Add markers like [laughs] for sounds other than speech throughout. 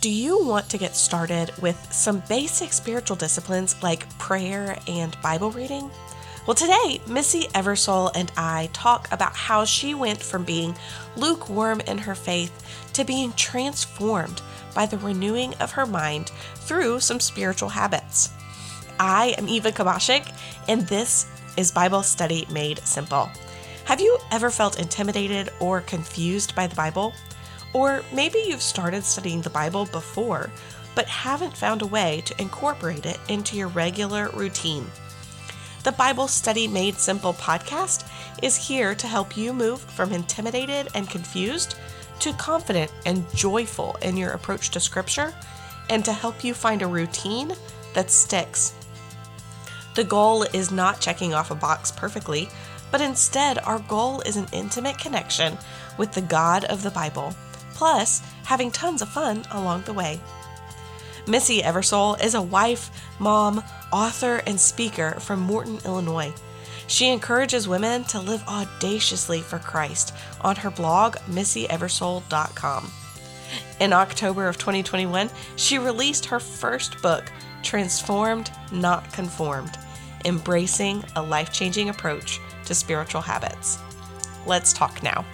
Do you want to get started with some basic spiritual disciplines like prayer and Bible reading? Well, today, Missy Eversole and I talk about how she went from being lukewarm in her faith to being transformed by the renewing of her mind through some spiritual habits. I am Eva Kubasiak, and this is Bible Study Made Simple. Have you ever felt intimidated or confused by the Bible? Or maybe you've started studying the Bible before, but haven't found a way to incorporate it into your regular routine. The Bible Study Made Simple podcast is here to help you move from intimidated and confused to confident and joyful in your approach to Scripture and to help you find a routine that sticks. The goal is not checking off a box perfectly, but instead, our goal is an intimate connection with the God of the Bible plus having tons of fun along the way. Missy Eversole is a wife, mom, author, and speaker from Morton, Illinois. She encourages women to live audaciously for Christ on her blog, missyeversole.com. In October of 2021, she released her first book, Transformed, Not Conformed Embracing a Life Changing Approach to Spiritual Habits. Let's talk now.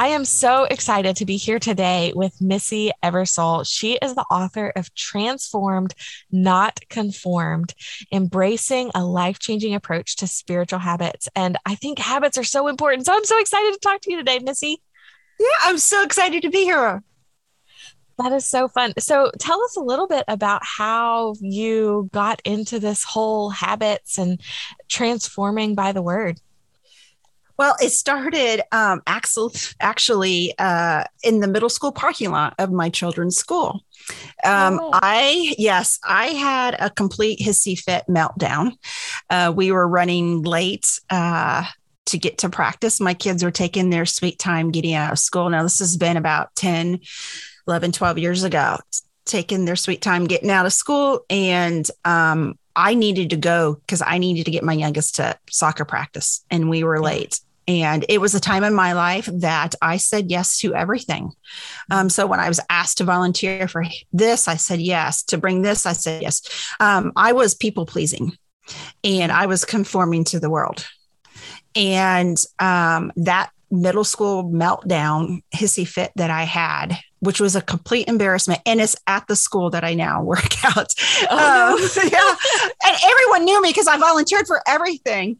I am so excited to be here today with Missy Eversole. She is the author of Transformed, Not Conformed, Embracing a Life Changing Approach to Spiritual Habits. And I think habits are so important. So I'm so excited to talk to you today, Missy. Yeah, I'm so excited to be here. That is so fun. So tell us a little bit about how you got into this whole habits and transforming by the word. Well, it started um, actually uh, in the middle school parking lot of my children's school. Um, oh. I, yes, I had a complete hissy fit meltdown. Uh, we were running late. Uh, to get to practice. My kids were taking their sweet time getting out of school. Now, this has been about 10, 11, 12 years ago, taking their sweet time getting out of school. And um, I needed to go because I needed to get my youngest to soccer practice, and we were late. And it was a time in my life that I said yes to everything. Um, so when I was asked to volunteer for this, I said yes. To bring this, I said yes. Um, I was people pleasing and I was conforming to the world. And um, that middle school meltdown, hissy fit that I had which was a complete embarrassment. And it's at the school that I now [laughs] work out. Oh, um, yeah. And everyone knew me because I volunteered for everything.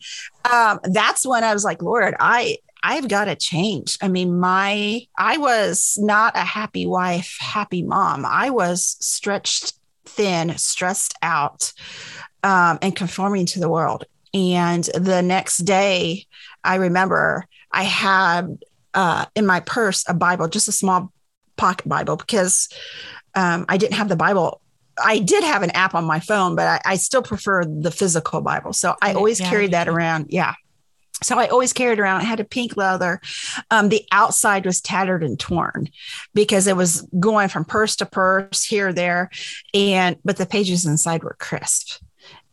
Um, that's when I was like, Lord, I, I've got to change. I mean, my, I was not a happy wife, happy mom. I was stretched thin, stressed out, um, and conforming to the world. And the next day, I remember I had uh, in my purse a Bible, just a small pocket Bible because um, I didn't have the Bible. I did have an app on my phone, but I, I still prefer the physical Bible. So I always yeah, carried that around. Yeah. So I always carried around. It had a pink leather. Um, the outside was tattered and torn because it was going from purse to purse here, there, and but the pages inside were crisp.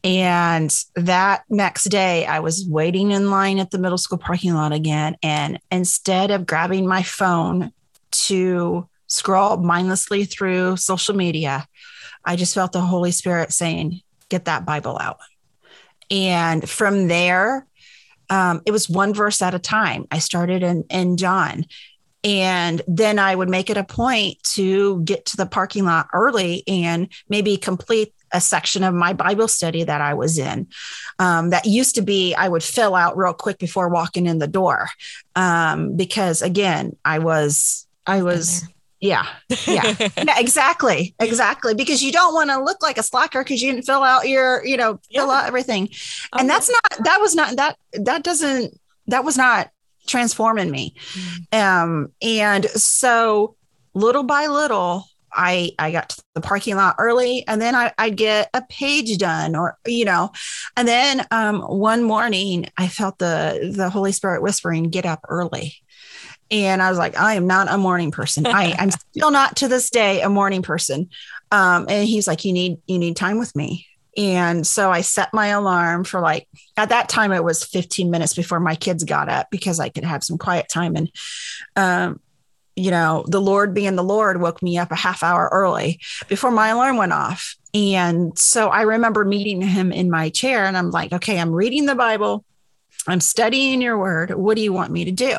And that next day, I was waiting in line at the middle school parking lot again. And instead of grabbing my phone to scroll mindlessly through social media, I just felt the Holy Spirit saying, Get that Bible out. And from there, um, it was one verse at a time. I started in, in John. And then I would make it a point to get to the parking lot early and maybe complete a section of my Bible study that I was in. Um, that used to be, I would fill out real quick before walking in the door. Um, because again, I was, I was yeah. Yeah. [laughs] yeah, exactly. Exactly. Because you don't want to look like a slacker because you didn't fill out your, you know, fill yeah. out everything. Oh, and that's not, that was not, that, that doesn't, that was not transforming me. Mm. Um, and so little by little, I, I got to the parking lot early and then I, I'd get a page done or, you know, and then um, one morning I felt the, the Holy Spirit whispering, get up early. And I was like, I am not a morning person. I, I'm [laughs] still not to this day a morning person. Um, and he's like, you need, you need time with me. And so I set my alarm for like, at that time, it was 15 minutes before my kids got up because I could have some quiet time. And um, you know, the Lord being the Lord woke me up a half hour early before my alarm went off. And so I remember meeting him in my chair and I'm like, okay, I'm reading the Bible. I'm studying your word. What do you want me to do?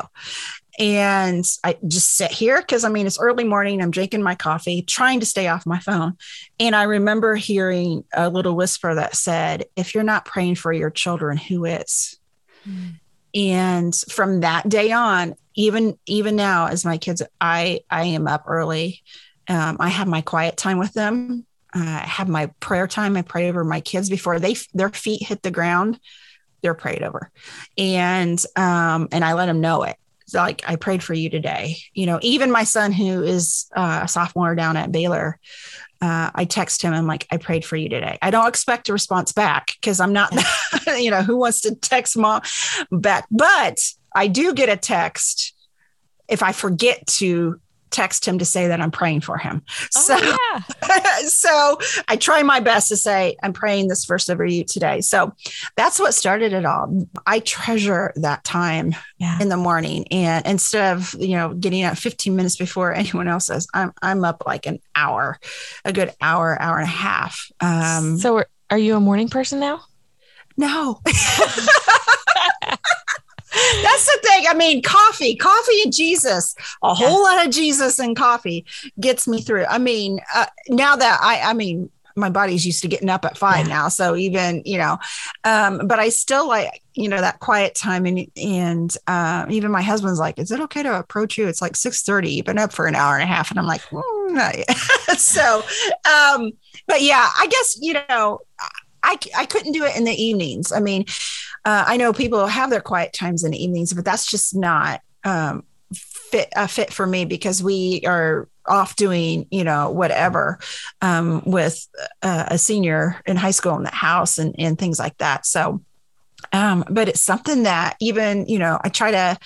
And I just sit here because I mean, it's early morning. I'm drinking my coffee, trying to stay off my phone. And I remember hearing a little whisper that said, If you're not praying for your children, who is? Mm. And from that day on, even even now, as my kids, I I am up early. Um, I have my quiet time with them. Uh, I have my prayer time. I pray over my kids before they their feet hit the ground. They're prayed over, and um, and I let them know it like I prayed for you today. You know, even my son who is uh, a sophomore down at Baylor, uh, I text him. I'm like, I prayed for you today. I don't expect a response back because I'm not, [laughs] you know, who wants to text mom back? But I do get a text if I forget to text him to say that I'm praying for him. Oh, so, yeah. [laughs] so I try my best to say, I'm praying this verse over you today. So that's what started it all. I treasure that time yeah. in the morning. And instead of, you know, getting up 15 minutes before [laughs] anyone else does, I'm, I'm up like an hour, a good hour, hour and a half. Um, so are you a morning person now? No. [laughs] That's the thing. I mean, coffee, coffee and Jesus, a whole lot of Jesus and coffee gets me through. I mean, uh, now that I, I mean, my body's used to getting up at five yeah. now. So even, you know, um, but I still like, you know, that quiet time. And, and, uh, even my husband's like, is it okay to approach you? It's like 630. You've been up for an hour and a half. And I'm like, mm, [laughs] so, um, but yeah, I guess, you know, I, I couldn't do it in the evenings. I mean, uh, I know people have their quiet times in the evenings, but that's just not um, fit a fit for me because we are off doing you know whatever um, with uh, a senior in high school in the house and and things like that. So, um, but it's something that even you know I try to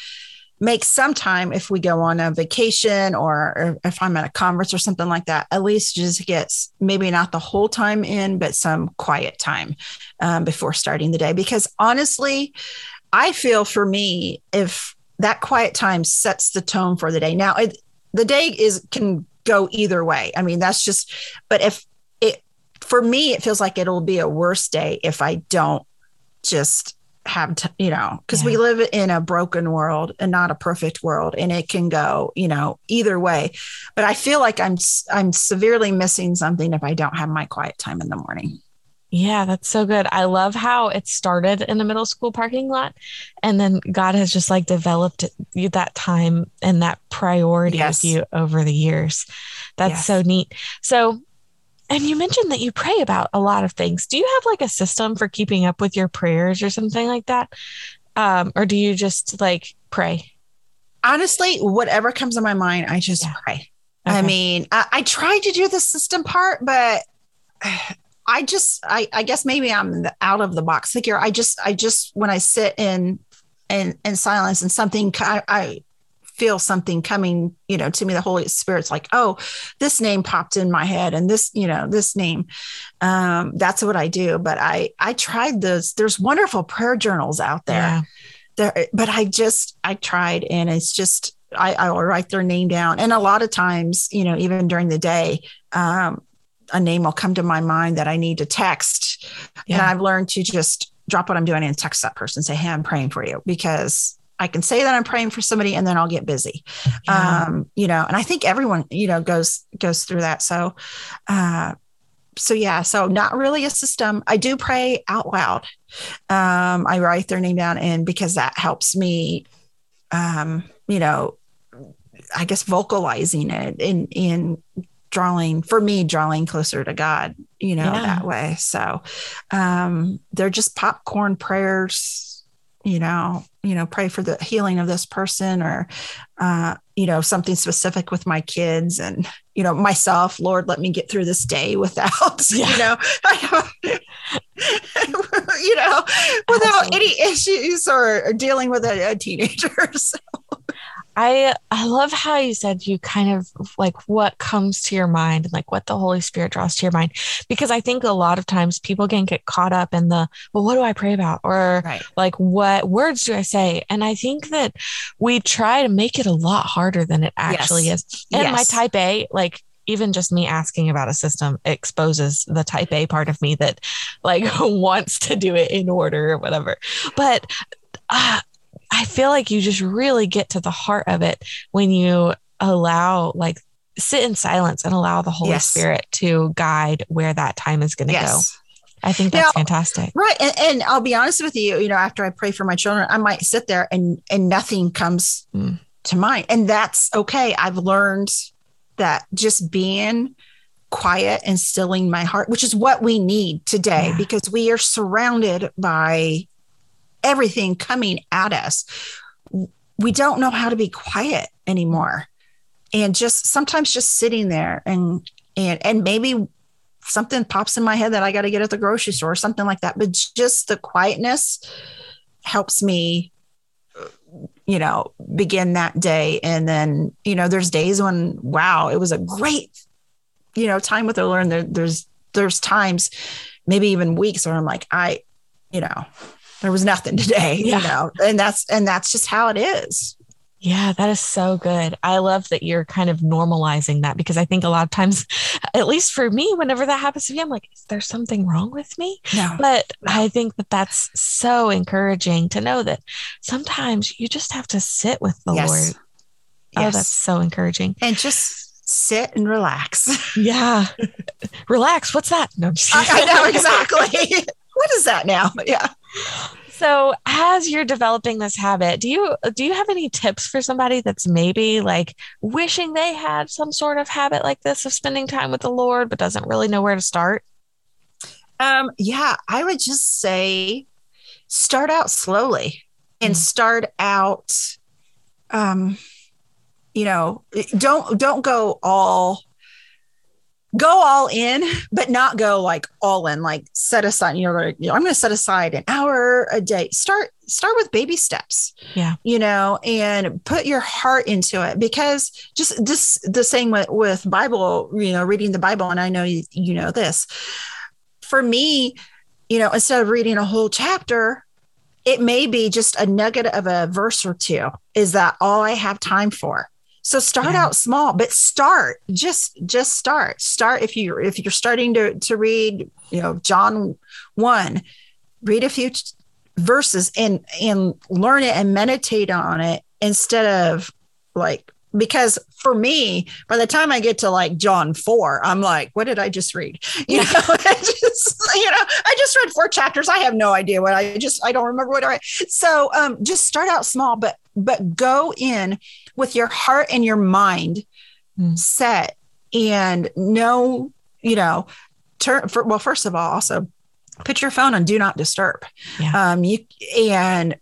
make some time if we go on a vacation or, or, if I'm at a conference or something like that, at least just get maybe not the whole time in, but some quiet time um, before starting the day. Because honestly, I feel for me, if that quiet time sets the tone for the day. Now, it, the day is can go either way. I mean, that's just, but if it, for me, it feels like it'll be a worse day if I don't just have to, you know, because yeah. we live in a broken world and not a perfect world, and it can go, you know, either way. But I feel like I'm I'm severely missing something if I don't have my quiet time in the morning. Yeah, that's so good. I love how it started in a middle school parking lot and then God has just like developed you that time and that priority yes. with you over the years. That's yes. so neat. So and you mentioned that you pray about a lot of things. Do you have like a system for keeping up with your prayers or something like that? Um, or do you just like pray? Honestly, whatever comes in my mind, I just yeah. pray. Okay. I mean, I, I tried to do the system part, but [sighs] I just, I, I guess maybe I'm out of the box thinker. I just, I just, when I sit in, in, in silence and something, I, I feel something coming, you know, to me, the Holy Spirit's like, oh, this name popped in my head and this, you know, this name. Um, that's what I do. But I I tried those. There's wonderful prayer journals out there. Yeah. There, but I just I tried and it's just I, I will write their name down. And a lot of times, you know, even during the day, um, a name will come to my mind that I need to text. Yeah. And I've learned to just drop what I'm doing and text that person, say, Hey, I'm praying for you because I can say that I'm praying for somebody and then I'll get busy. Yeah. Um, you know, and I think everyone, you know, goes goes through that. So uh so yeah, so not really a system. I do pray out loud. Um, I write their name down and because that helps me um, you know, I guess vocalizing it in in drawing for me drawing closer to God, you know, yeah. that way. So um they're just popcorn prayers you know you know pray for the healing of this person or uh you know something specific with my kids and you know myself lord let me get through this day [laughs] without yeah. you know [laughs] you know without Absolutely. any issues or, or, dealing with a, a teenager [laughs] so. I I love how you said you kind of like what comes to your mind and like what the Holy Spirit draws to your mind because I think a lot of times people can get caught up in the well what do I pray about or right. like what words do I say and I think that we try to make it a lot harder than it actually yes. is. And yes. my type A like even just me asking about a system exposes the type A part of me that like [laughs] wants to do it in order or whatever. But uh, I feel like you just really get to the heart of it when you allow like sit in silence and allow the Holy yes. Spirit to guide where that time is going to yes. go. I think that's now, fantastic. Right. And, and, I'll be honest with you, you know, after I pray for my children, I might sit there and and nothing comes mm. to mind. And that's okay. I've learned that just being quiet and stilling my heart, which is what we need today yeah. because we are surrounded by everything coming at us. We don't know how to be quiet anymore. And just sometimes just sitting there and and and maybe something pops in my head that I got to get at the grocery store or something like that. But just the quietness helps me you know begin that day and then you know there's days when wow it was a great you know time with the lord there, there's there's times maybe even weeks where i'm like i you know there was nothing today yeah. you know and that's and that's just how it is yeah, that is so good. I love that you're kind of normalizing that because I think a lot of times, at least for me, whenever that happens to me, I'm like, is there something wrong with me? No. But. I think that that's so encouraging to know that sometimes you just have to sit with the yes. Lord. Oh, that's so encouraging. And just sit and relax. Yeah. [laughs] relax. What's that? No, I, I know exactly. [laughs] what is that now? [laughs] Yeah. So, as you're developing this habit, do you do you have any tips for somebody that's maybe like wishing they had some sort of habit like this of spending time with the Lord but doesn't really know where to start? Um, yeah, I would just say start out slowly and mm. start out um you know, don't don't go all go all in, but not go like all in, like set aside, you know, like, you know I'm going to set aside an hour a day. Start, start with baby steps. Yeah. You know, and put your heart into it because just this, the same with, with Bible, you know, reading the Bible. And I know you, you know this for me, you know, instead of reading a whole chapter, it may be just a nugget of a verse or two. Is that all I have time for? So start yeah. out small, but start just just start. Start if you if you're starting to to read, you know, John 1, read a few verses and and learn it and meditate on it instead of like because for me by the time i get to like john 4 i'm like what did i just read [laughs] you know [laughs] I just you know i just read four chapters i have no idea what i just i don't remember what i read so um just start out small but but go in with your heart and your mind mm. set and know, you know, turn for, well, first of all, also put your phone on do not disturb. Yeah. Um, you and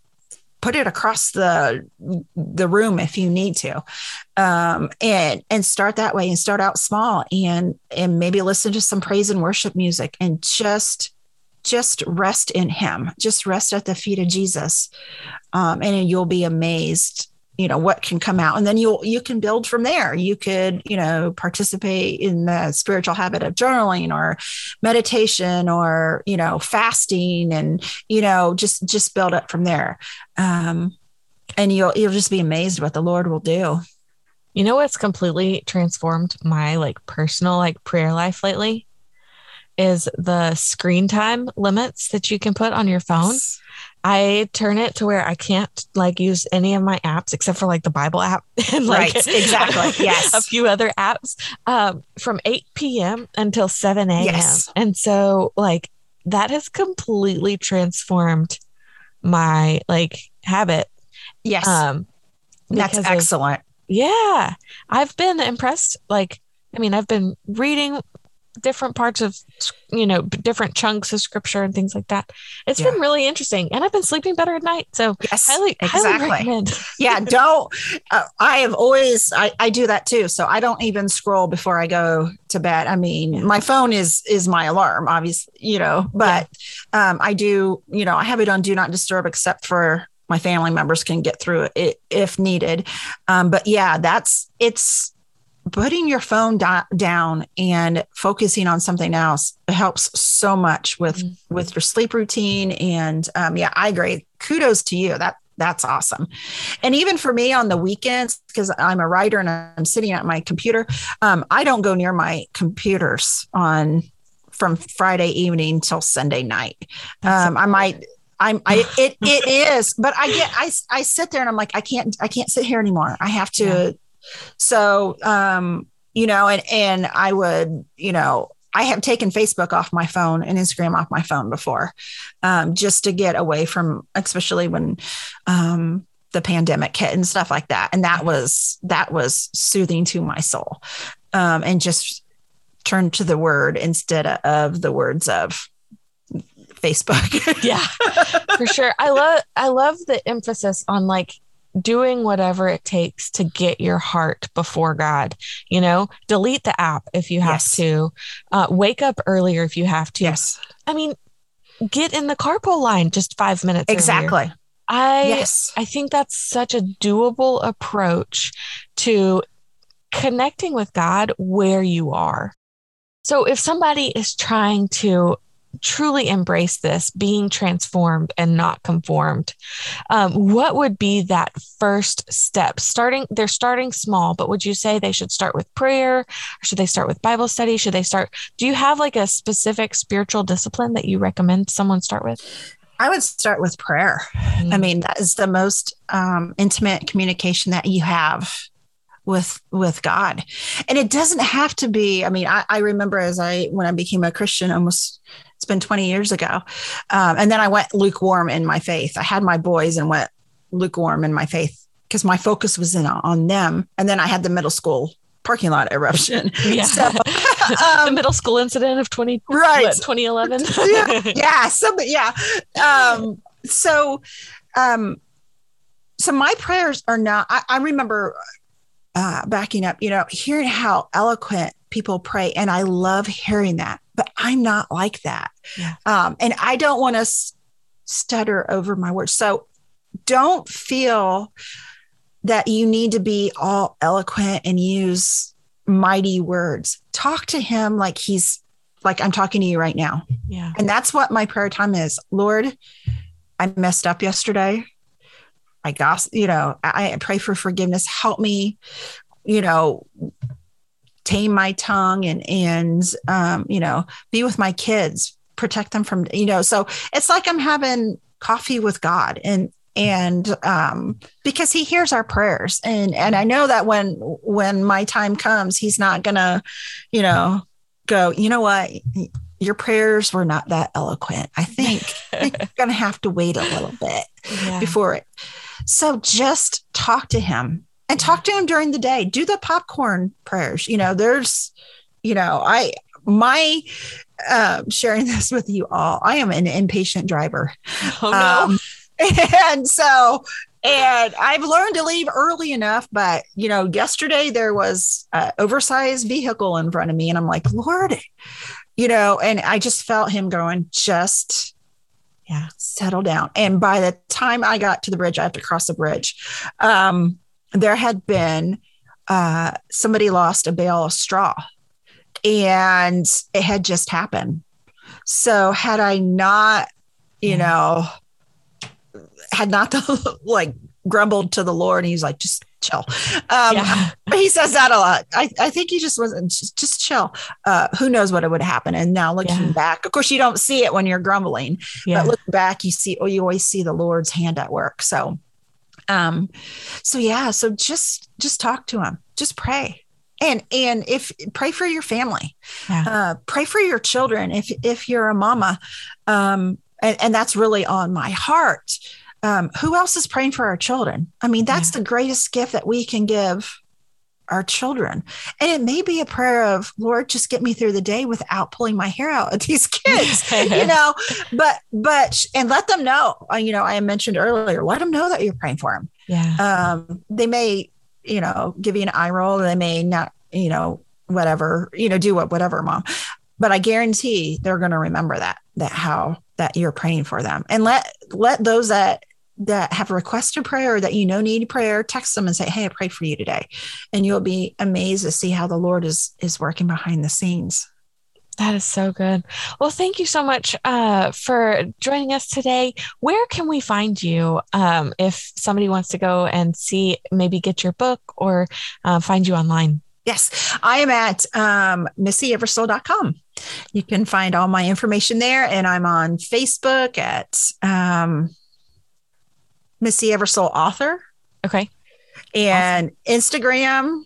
put it across the the room if you need to um, and and start that way and start out small and and maybe listen to some praise and worship music and just just rest in him just rest at the feet of jesus um, and you'll be amazed you know what can come out. And then you'll you can build from there. You could you know participate in the spiritual habit of journaling or meditation or you know fasting and you know just just build up from there. Um and you'll you'll just be amazed what the lord will do. You know what's completely transformed my like personal like prayer life lately? Is the screen time limits that you can put on your phone. I turn it to where I can't like use any of my apps except for like the Bible app [laughs] and like right, exactly [laughs] yes a few other apps um, from 8 p.m. until 7 a.m. Yes. And so like that has completely transformed my like habit. Yes. Um, that's excellent. Of, yeah. I've been impressed. Like, I mean, I've been reading different parts of you know different chunks of scripture and things like that It's yeah. been really interesting and i've been sleeping better at night so yes highly, exactly highly yeah [laughs] don't uh, i have always I, I do that too so i don't even scroll before i go to bed i mean my phone is is my alarm obviously you know but yeah. um i do you know i have it on do not disturb except for my family members can get through it if needed. Um, but yeah, that's it's putting your phone do- down and focusing on something else helps so much with mm-hmm. with your sleep routine and um, yeah i agree kudos to you that that's awesome and even for me on the weekends because i'm a writer and i'm sitting at my computer um, i don't go near my computers on from friday evening till sunday night um, i might I'm I it it [laughs] is, but I get I I sit there and I'm like I can't I can't sit here anymore. I have to yeah. So um you know and and I would, you know, I have taken Facebook off my phone and Instagram off my phone before, um, just to get away from, especially when um, the pandemic hit and stuff like that. And that was that was soothing to my soul, um, and just turn to the Word instead of the words of Facebook. yeah, for sure. I love I love the emphasis on like doing whatever it takes to get your heart before God. You know, delete the app if you have yes. to. Uh, wake up earlier if you have to. Yes. I mean, get in the carpool line just five minutes. Exactly. Earlier. I yes. I think that's such a doable approach to connecting with God where you are. So if somebody is trying to truly embrace this being transformed and not conformed um, what would be that first step starting they're starting small but would you say they should start with prayer or should they start with bible study should they start do you have like a specific spiritual discipline that you recommend someone start with I would start with prayer. Mm-hmm. I mean, that is the most um, intimate communication that you have with with God. And it doesn't have to be. I mean, I, I remember as I when I became a Christian almost it's been 20 years ago. Um, and then I went lukewarm in my faith. I had my boys and went lukewarm in my faith because my focus was in on them. And then I had the middle school parking lot eruption. [laughs] Yeah. So, [laughs] um, the middle school incident of 20, right. What, 2011. [laughs] yeah. Yeah. So, yeah. Um, so, um, so my prayers are not, I, I remember uh, backing up, you know, hearing how eloquent people pray. And I love hearing that but I'm not like that. Yeah. Um, and I don't want to s- stutter over my words. So don't feel that you need to be all eloquent and use mighty words. Talk to him like he's like I'm talking to you right now. Yeah. And that's what my prayer time is. Lord, I messed up yesterday. I got, you know, I, I pray for forgiveness. Help me, you know, tame my tongue and and um, you know be with my kids protect them from you know so it's like i'm having coffee with god and and um, because he hears our prayers. And and i know that when when my time comes he's not gonna you know go you know what? Your prayers were not that eloquent. I think [laughs] you're gonna have to wait a little bit yeah. before it. So just talk to him and talk to him during the day. Do the popcorn prayers. You know, there's, you know, I, my, uh, sharing [laughs] this with you all, I am an impatient driver. Oh, no. Um, [laughs] and so, and I've learned to leave early enough, but you know, yesterday there was an oversized vehicle in front of me, and I'm like, Lord, you know, and I just felt him going, just yeah, settle down. And by the time I got to the bridge, I have to cross the bridge. Um, there had been uh, somebody lost a bale of straw and it had just happened. So had I not, you know, had not [laughs] the, like grumbled to the Lord, and he's like, just chill. Um, yeah. [laughs] He says that a lot. I, I think he just wasn't just, just chill. Uh, who knows what it would happen? And now looking yeah. back, of course, you don't see it when you're grumbling, yeah. but looking back, you see, oh, you always see the Lord's hand at work. So um, so yeah, so just just talk to him, just pray. And and if pray for your family, yeah. uh, pray for your children. If if you're a mama, um, and, and that's really on my heart. Um, who else is praying for our children? I mean, that's yeah. the greatest gift that we can give our children. And it may be a prayer of, Lord, just get me through the day without pulling my hair out at these kids, [laughs] you know, but, but, and let them know, uh, you know, I mentioned earlier, let them know that you're praying for them. Yeah. Um, they may, you know, give you an eye roll. They may not, you know, whatever, you know, do what, whatever, mom. But I guarantee they're going to remember that, that how, that you're praying for them and let, let those that that have requested prayer or that you know need prayer, text them and say, Hey, I prayed for you today. And you'll be amazed to see how the Lord is is working behind the scenes. That is so good. Well, thank you so much uh, for joining us today. Where can we find you um, if somebody wants to go and see, maybe get your book or uh, find you online? Yes, I am at um, missyeversole.com. You can find all my information there, and I'm on Facebook at um, Missy Eversole Author. Okay. And awesome. Instagram,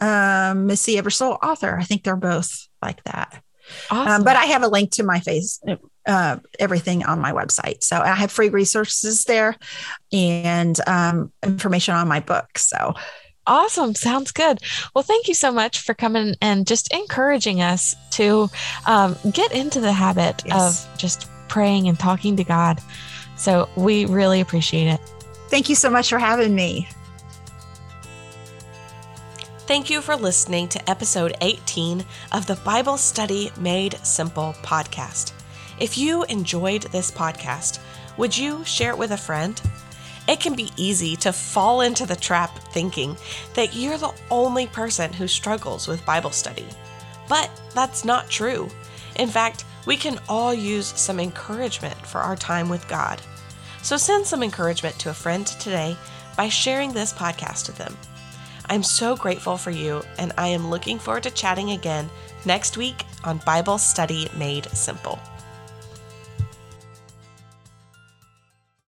um, Missy Eversole Author. I think they're both like that. Awesome. Um, but I have a link to my face, uh, everything on my website. So I have free resources there and um, information on my book. So Awesome. Sounds good. Well, thank you so much for coming and just encouraging us to um, get into the habit yes. of just praying and talking to God. So we really appreciate it. Thank you so much for having me. Thank you for listening to episode 18 of the Bible Study Made Simple podcast. If you enjoyed this podcast, would you share it with a friend? It can be easy to fall into the trap thinking that you're the only person who struggles with Bible study. But that's not true. In fact, we can all use some encouragement for our time with God. So send some encouragement to a friend today by sharing this podcast with them. I'm so grateful for you, and I am looking forward to chatting again next week on Bible Study Made Simple.